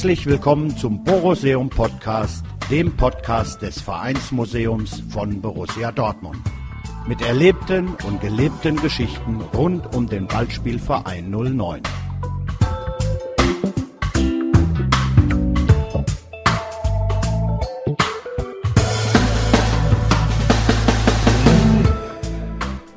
Herzlich willkommen zum Boruseum Podcast, dem Podcast des Vereinsmuseums von Borussia Dortmund. Mit erlebten und gelebten Geschichten rund um den Ballspielverein 09.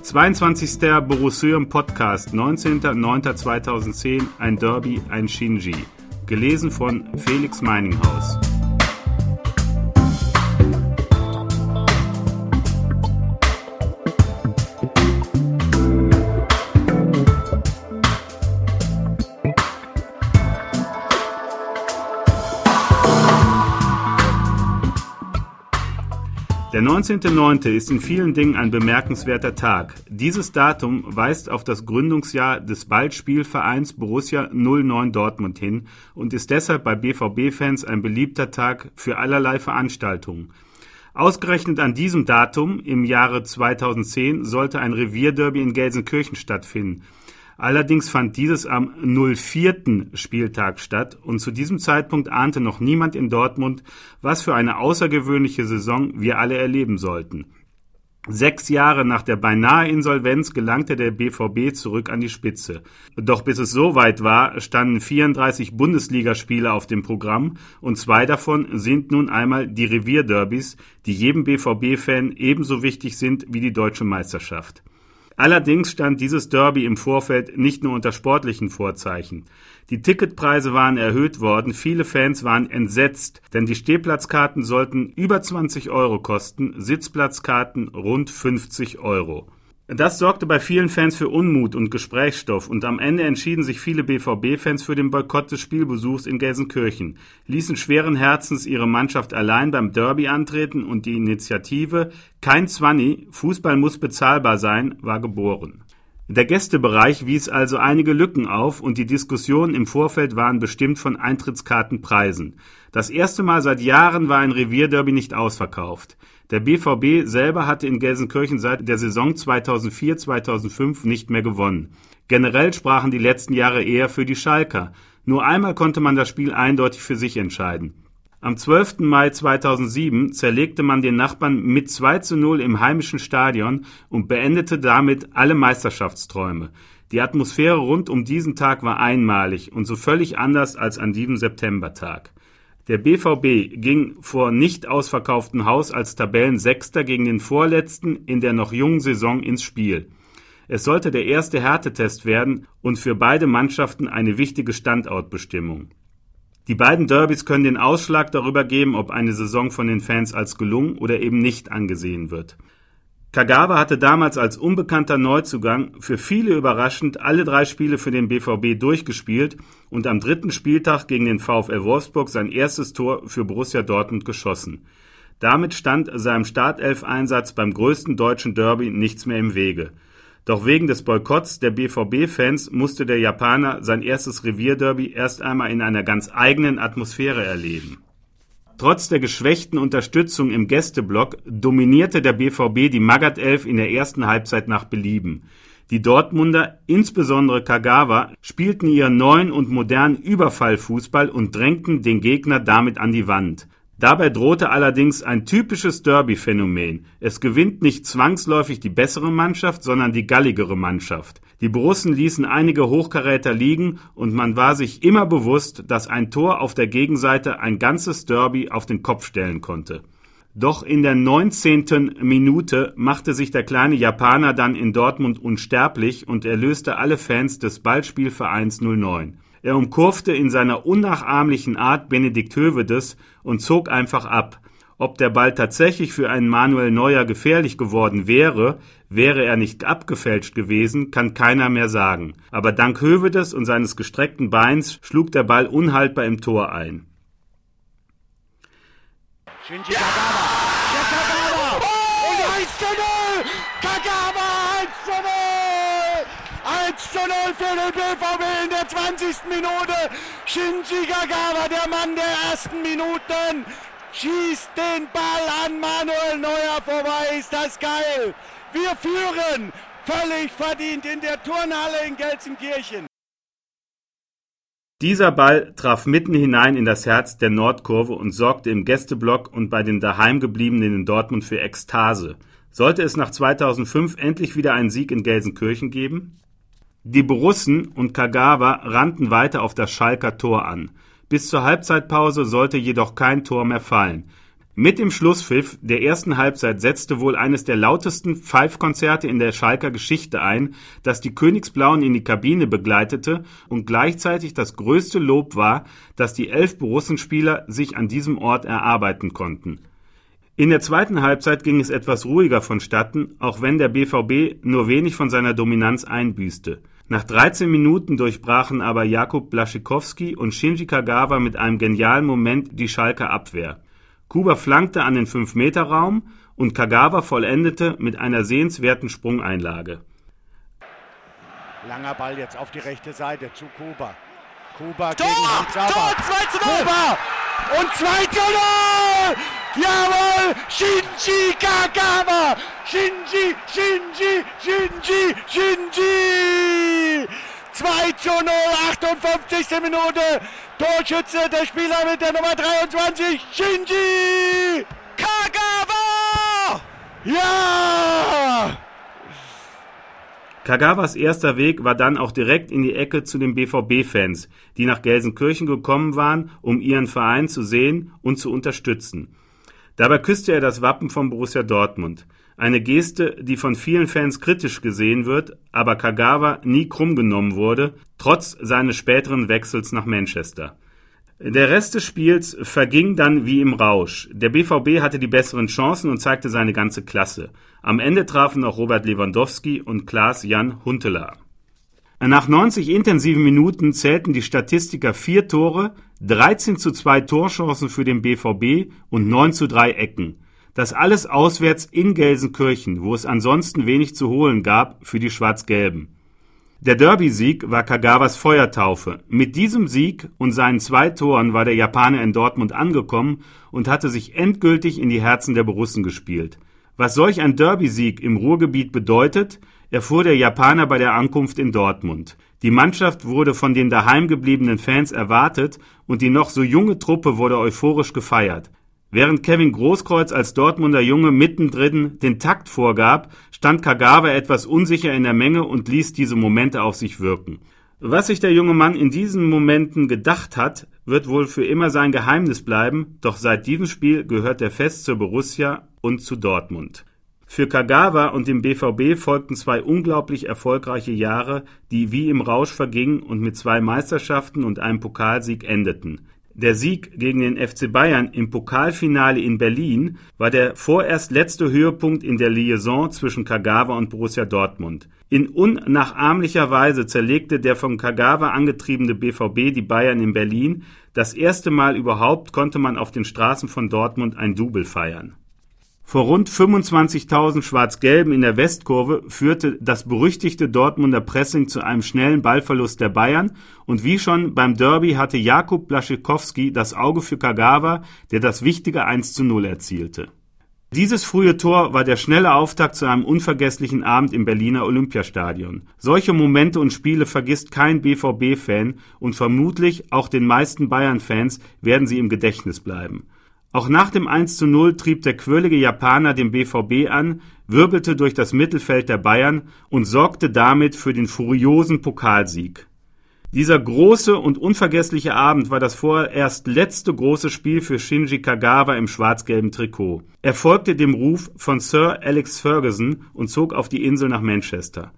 Zweiundzwanzigster Boruseum Podcast, 19.09.2010, ein Derby, ein Shinji. Gelesen von Felix Meininghaus. Der 19.09. ist in vielen Dingen ein bemerkenswerter Tag. Dieses Datum weist auf das Gründungsjahr des Ballspielvereins Borussia 09 Dortmund hin und ist deshalb bei BVB-Fans ein beliebter Tag für allerlei Veranstaltungen. Ausgerechnet an diesem Datum im Jahre 2010 sollte ein Revierderby in Gelsenkirchen stattfinden. Allerdings fand dieses am 04. Spieltag statt und zu diesem Zeitpunkt ahnte noch niemand in Dortmund, was für eine außergewöhnliche Saison wir alle erleben sollten. Sechs Jahre nach der beinahe Insolvenz gelangte der BVB zurück an die Spitze. Doch bis es so weit war, standen 34 Bundesligaspiele auf dem Programm und zwei davon sind nun einmal die Revierderbys, die jedem BVB-Fan ebenso wichtig sind wie die deutsche Meisterschaft. Allerdings stand dieses Derby im Vorfeld nicht nur unter sportlichen Vorzeichen. Die Ticketpreise waren erhöht worden, viele Fans waren entsetzt, denn die Stehplatzkarten sollten über 20 Euro kosten, Sitzplatzkarten rund 50 Euro. Das sorgte bei vielen Fans für Unmut und Gesprächsstoff und am Ende entschieden sich viele BVB-Fans für den Boykott des Spielbesuchs in Gelsenkirchen, ließen schweren Herzens ihre Mannschaft allein beim Derby antreten und die Initiative Kein Zwanni, Fußball muss bezahlbar sein, war geboren. Der Gästebereich wies also einige Lücken auf und die Diskussionen im Vorfeld waren bestimmt von Eintrittskartenpreisen. Das erste Mal seit Jahren war ein Revierderby nicht ausverkauft. Der BVB selber hatte in Gelsenkirchen seit der Saison 2004-2005 nicht mehr gewonnen. Generell sprachen die letzten Jahre eher für die Schalker. Nur einmal konnte man das Spiel eindeutig für sich entscheiden. Am 12. Mai 2007 zerlegte man den Nachbarn mit 2 zu 0 im heimischen Stadion und beendete damit alle Meisterschaftsträume. Die Atmosphäre rund um diesen Tag war einmalig und so völlig anders als an diesem Septembertag. Der BVB ging vor nicht ausverkauftem Haus als Tabellensechster gegen den Vorletzten in der noch jungen Saison ins Spiel. Es sollte der erste Härtetest werden und für beide Mannschaften eine wichtige Standortbestimmung. Die beiden Derbys können den Ausschlag darüber geben, ob eine Saison von den Fans als gelungen oder eben nicht angesehen wird. Kagawa hatte damals als unbekannter Neuzugang für viele überraschend alle drei Spiele für den BVB durchgespielt und am dritten Spieltag gegen den VfL Wolfsburg sein erstes Tor für Borussia Dortmund geschossen. Damit stand seinem Startelf-Einsatz beim größten deutschen Derby nichts mehr im Wege. Doch wegen des Boykotts der BVB-Fans musste der Japaner sein erstes Revierderby erst einmal in einer ganz eigenen Atmosphäre erleben. Trotz der geschwächten Unterstützung im Gästeblock dominierte der BVB die Magath-Elf in der ersten Halbzeit nach Belieben. Die Dortmunder, insbesondere Kagawa, spielten ihren neuen und modernen Überfallfußball und drängten den Gegner damit an die Wand. Dabei drohte allerdings ein typisches Derby-Phänomen. Es gewinnt nicht zwangsläufig die bessere Mannschaft, sondern die galligere Mannschaft. Die Borussen ließen einige Hochkaräter liegen und man war sich immer bewusst, dass ein Tor auf der Gegenseite ein ganzes Derby auf den Kopf stellen konnte. Doch in der 19. Minute machte sich der kleine Japaner dann in Dortmund unsterblich und erlöste alle Fans des Ballspielvereins 09. Er umkurfte in seiner unnachahmlichen Art Benedikt Hövedes und zog einfach ab. Ob der Ball tatsächlich für einen Manuel Neuer gefährlich geworden wäre, wäre er nicht abgefälscht gewesen, kann keiner mehr sagen. Aber dank Hövedes und seines gestreckten Beins schlug der Ball unhaltbar im Tor ein. Shinji Kagawa. Der Kagawa. Und 1 zu 0. zu 0 für den BVB in der 20. Minute. Shinji Kagawa, der Mann der ersten Minuten, schießt den Ball an Manuel Neuer vorbei. Ist das geil. Wir führen völlig verdient in der Turnhalle in Gelsenkirchen. Dieser Ball traf mitten hinein in das Herz der Nordkurve und sorgte im Gästeblock und bei den daheimgebliebenen in Dortmund für Ekstase. Sollte es nach 2005 endlich wieder einen Sieg in Gelsenkirchen geben? Die Borussen und Kagawa rannten weiter auf das Schalker Tor an. Bis zur Halbzeitpause sollte jedoch kein Tor mehr fallen. Mit dem Schlusspfiff der ersten Halbzeit setzte wohl eines der lautesten Pfeifkonzerte in der Schalker Geschichte ein, das die Königsblauen in die Kabine begleitete und gleichzeitig das größte Lob war, das die elf Borussenspieler sich an diesem Ort erarbeiten konnten. In der zweiten Halbzeit ging es etwas ruhiger vonstatten, auch wenn der BVB nur wenig von seiner Dominanz einbüßte. Nach 13 Minuten durchbrachen aber Jakub Blaschikowski und Shinji Kagawa mit einem genialen Moment die Schalker Abwehr. Kuba flankte an den 5-Meter-Raum und Kagawa vollendete mit einer sehenswerten Sprungeinlage. Langer Ball jetzt auf die rechte Seite zu Kuba. Kuba Tor! gegen Sauber. Tor! 2 zu 0! Kuba! Und 2 zu 0! Jawohl! Shinji Kagawa! Shinji, Shinji, Shinji, Shinji! 2 zu 0, 58. Minute. Torschütze, der Spieler mit der Nummer 23, Shinji! Kagawa! Ja! Kagawas erster Weg war dann auch direkt in die Ecke zu den BVB-Fans, die nach Gelsenkirchen gekommen waren, um ihren Verein zu sehen und zu unterstützen. Dabei küsste er das Wappen von Borussia Dortmund. Eine Geste, die von vielen Fans kritisch gesehen wird, aber Kagawa nie krumm genommen wurde, trotz seines späteren Wechsels nach Manchester. Der Rest des Spiels verging dann wie im Rausch. Der BVB hatte die besseren Chancen und zeigte seine ganze Klasse. Am Ende trafen auch Robert Lewandowski und Klaas-Jan Huntelaar. Nach 90 intensiven Minuten zählten die Statistiker vier Tore, 13 zu 2 Torchancen für den BVB und 9 zu 3 Ecken. Das alles auswärts in Gelsenkirchen, wo es ansonsten wenig zu holen gab für die Schwarz-Gelben. Der Derby-Sieg war Kagawas Feuertaufe. Mit diesem Sieg und seinen zwei Toren war der Japaner in Dortmund angekommen und hatte sich endgültig in die Herzen der Borussen gespielt. Was solch ein Derby-Sieg im Ruhrgebiet bedeutet, erfuhr der Japaner bei der Ankunft in Dortmund. Die Mannschaft wurde von den daheimgebliebenen Fans erwartet und die noch so junge Truppe wurde euphorisch gefeiert. Während Kevin Großkreuz als Dortmunder Junge mittendrin den Takt vorgab, stand Kagawa etwas unsicher in der Menge und ließ diese Momente auf sich wirken. Was sich der junge Mann in diesen Momenten gedacht hat, wird wohl für immer sein Geheimnis bleiben, doch seit diesem Spiel gehört er fest zur Borussia und zu Dortmund. Für Kagawa und den BVB folgten zwei unglaublich erfolgreiche Jahre, die wie im Rausch vergingen und mit zwei Meisterschaften und einem Pokalsieg endeten. Der Sieg gegen den FC Bayern im Pokalfinale in Berlin war der vorerst letzte Höhepunkt in der Liaison zwischen Kagawa und Borussia Dortmund. In unnachahmlicher Weise zerlegte der von Kagawa angetriebene BVB die Bayern in Berlin. Das erste Mal überhaupt konnte man auf den Straßen von Dortmund ein Double feiern. Vor rund 25.000 Schwarz-Gelben in der Westkurve führte das berüchtigte Dortmunder Pressing zu einem schnellen Ballverlust der Bayern und wie schon beim Derby hatte Jakub Blaschikowski das Auge für Kagawa, der das wichtige 1 zu 0 erzielte. Dieses frühe Tor war der schnelle Auftakt zu einem unvergesslichen Abend im Berliner Olympiastadion. Solche Momente und Spiele vergisst kein BVB-Fan und vermutlich auch den meisten Bayern-Fans werden sie im Gedächtnis bleiben. Auch nach dem 1 zu 0 trieb der quirlige Japaner den BVB an, wirbelte durch das Mittelfeld der Bayern und sorgte damit für den furiosen Pokalsieg. Dieser große und unvergessliche Abend war das vorerst letzte große Spiel für Shinji Kagawa im schwarz-gelben Trikot. Er folgte dem Ruf von Sir Alex Ferguson und zog auf die Insel nach Manchester.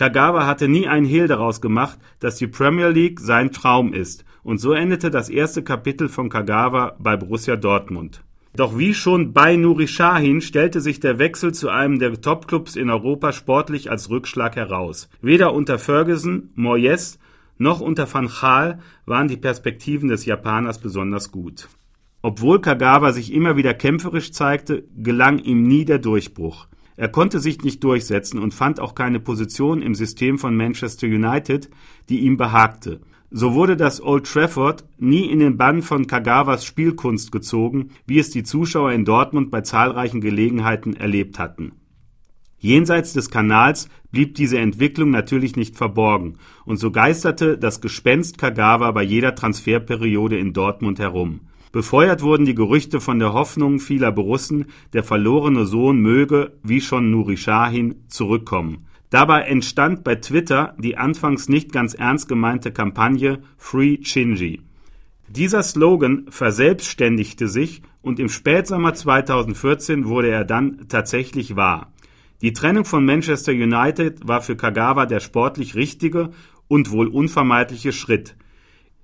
Kagawa hatte nie einen Hehl daraus gemacht, dass die Premier League sein Traum ist und so endete das erste Kapitel von Kagawa bei Borussia Dortmund. Doch wie schon bei Nuri Sahin stellte sich der Wechsel zu einem der Topclubs in Europa sportlich als Rückschlag heraus. Weder unter Ferguson, Moyes noch unter Van Gaal waren die Perspektiven des Japaners besonders gut. Obwohl Kagawa sich immer wieder kämpferisch zeigte, gelang ihm nie der Durchbruch. Er konnte sich nicht durchsetzen und fand auch keine Position im System von Manchester United, die ihm behagte. So wurde das Old Trafford nie in den Bann von Kagawas Spielkunst gezogen, wie es die Zuschauer in Dortmund bei zahlreichen Gelegenheiten erlebt hatten. Jenseits des Kanals blieb diese Entwicklung natürlich nicht verborgen, und so geisterte das Gespenst Kagawa bei jeder Transferperiode in Dortmund herum. Befeuert wurden die Gerüchte von der Hoffnung vieler Borussen, der verlorene Sohn möge, wie schon Nuri Sahin, zurückkommen. Dabei entstand bei Twitter die anfangs nicht ganz ernst gemeinte Kampagne Free Shinji. Dieser Slogan verselbstständigte sich und im Spätsommer 2014 wurde er dann tatsächlich wahr. Die Trennung von Manchester United war für Kagawa der sportlich richtige und wohl unvermeidliche Schritt.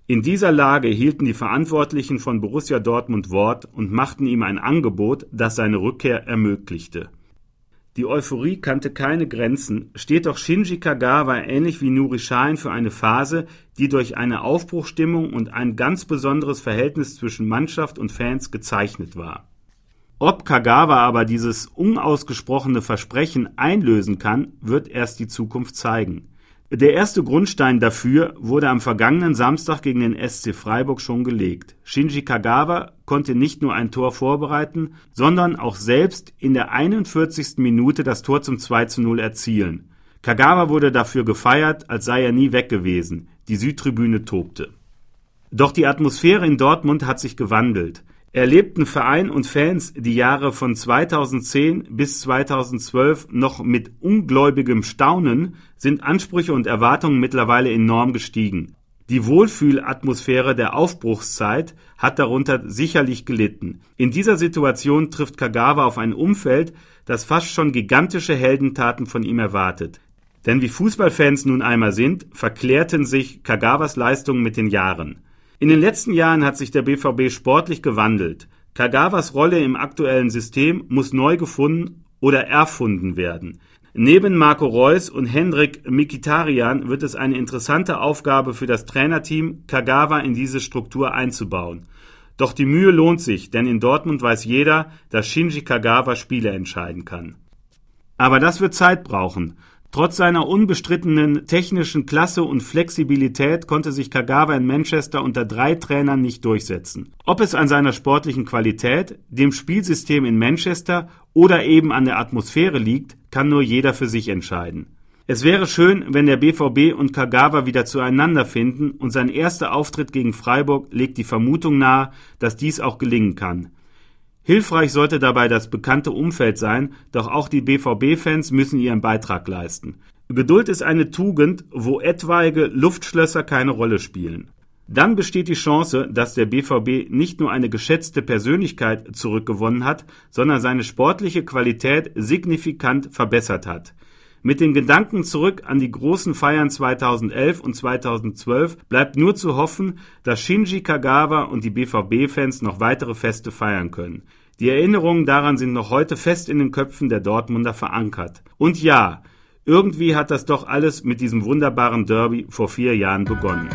In dieser Lage hielten die Verantwortlichen von Borussia Dortmund Wort und machten ihm ein Angebot, das seine Rückkehr ermöglichte. Die Euphorie kannte keine Grenzen, steht doch Shinji Kagawa ähnlich wie Nuri Sahin für eine Phase, die durch eine Aufbruchstimmung und ein ganz besonderes Verhältnis zwischen Mannschaft und Fans gezeichnet war ob Kagawa aber dieses unausgesprochene Versprechen einlösen kann, wird erst die Zukunft zeigen. Der erste Grundstein dafür wurde am vergangenen Samstag gegen den SC Freiburg schon gelegt. Shinji Kagawa konnte nicht nur ein Tor vorbereiten, sondern auch selbst in der 41. Minute das Tor zum 2 zu 0 erzielen. Kagawa wurde dafür gefeiert, als sei er nie weg gewesen. Die Südtribüne tobte. Doch die Atmosphäre in Dortmund hat sich gewandelt erlebten Verein und Fans die Jahre von 2010 bis 2012 noch mit ungläubigem Staunen, sind Ansprüche und Erwartungen mittlerweile enorm gestiegen. Die Wohlfühlatmosphäre der Aufbruchszeit hat darunter sicherlich gelitten. In dieser Situation trifft Kagawa auf ein Umfeld, das fast schon gigantische Heldentaten von ihm erwartet. Denn wie Fußballfans nun einmal sind, verklärten sich Kagawas Leistungen mit den Jahren. In den letzten Jahren hat sich der BVB sportlich gewandelt. Kagawas Rolle im aktuellen System muss neu gefunden oder erfunden werden. Neben Marco Reus und Hendrik Mikitarian wird es eine interessante Aufgabe für das Trainerteam, Kagawa in diese Struktur einzubauen. Doch die Mühe lohnt sich, denn in Dortmund weiß jeder, dass Shinji Kagawa Spiele entscheiden kann. Aber das wird Zeit brauchen. Trotz seiner unbestrittenen technischen Klasse und Flexibilität konnte sich Kagawa in Manchester unter drei Trainern nicht durchsetzen. Ob es an seiner sportlichen Qualität, dem Spielsystem in Manchester oder eben an der Atmosphäre liegt, kann nur jeder für sich entscheiden. Es wäre schön, wenn der BVB und Kagawa wieder zueinander finden und sein erster Auftritt gegen Freiburg legt die Vermutung nahe, dass dies auch gelingen kann. Hilfreich sollte dabei das bekannte Umfeld sein, doch auch die BVB-Fans müssen ihren Beitrag leisten. Geduld ist eine Tugend, wo etwaige Luftschlösser keine Rolle spielen. Dann besteht die Chance, dass der BVB nicht nur eine geschätzte Persönlichkeit zurückgewonnen hat, sondern seine sportliche Qualität signifikant verbessert hat. Mit den Gedanken zurück an die großen Feiern 2011 und 2012 bleibt nur zu hoffen, dass Shinji Kagawa und die BVB-Fans noch weitere Feste feiern können. Die Erinnerungen daran sind noch heute fest in den Köpfen der Dortmunder verankert. Und ja, irgendwie hat das doch alles mit diesem wunderbaren Derby vor vier Jahren begonnen.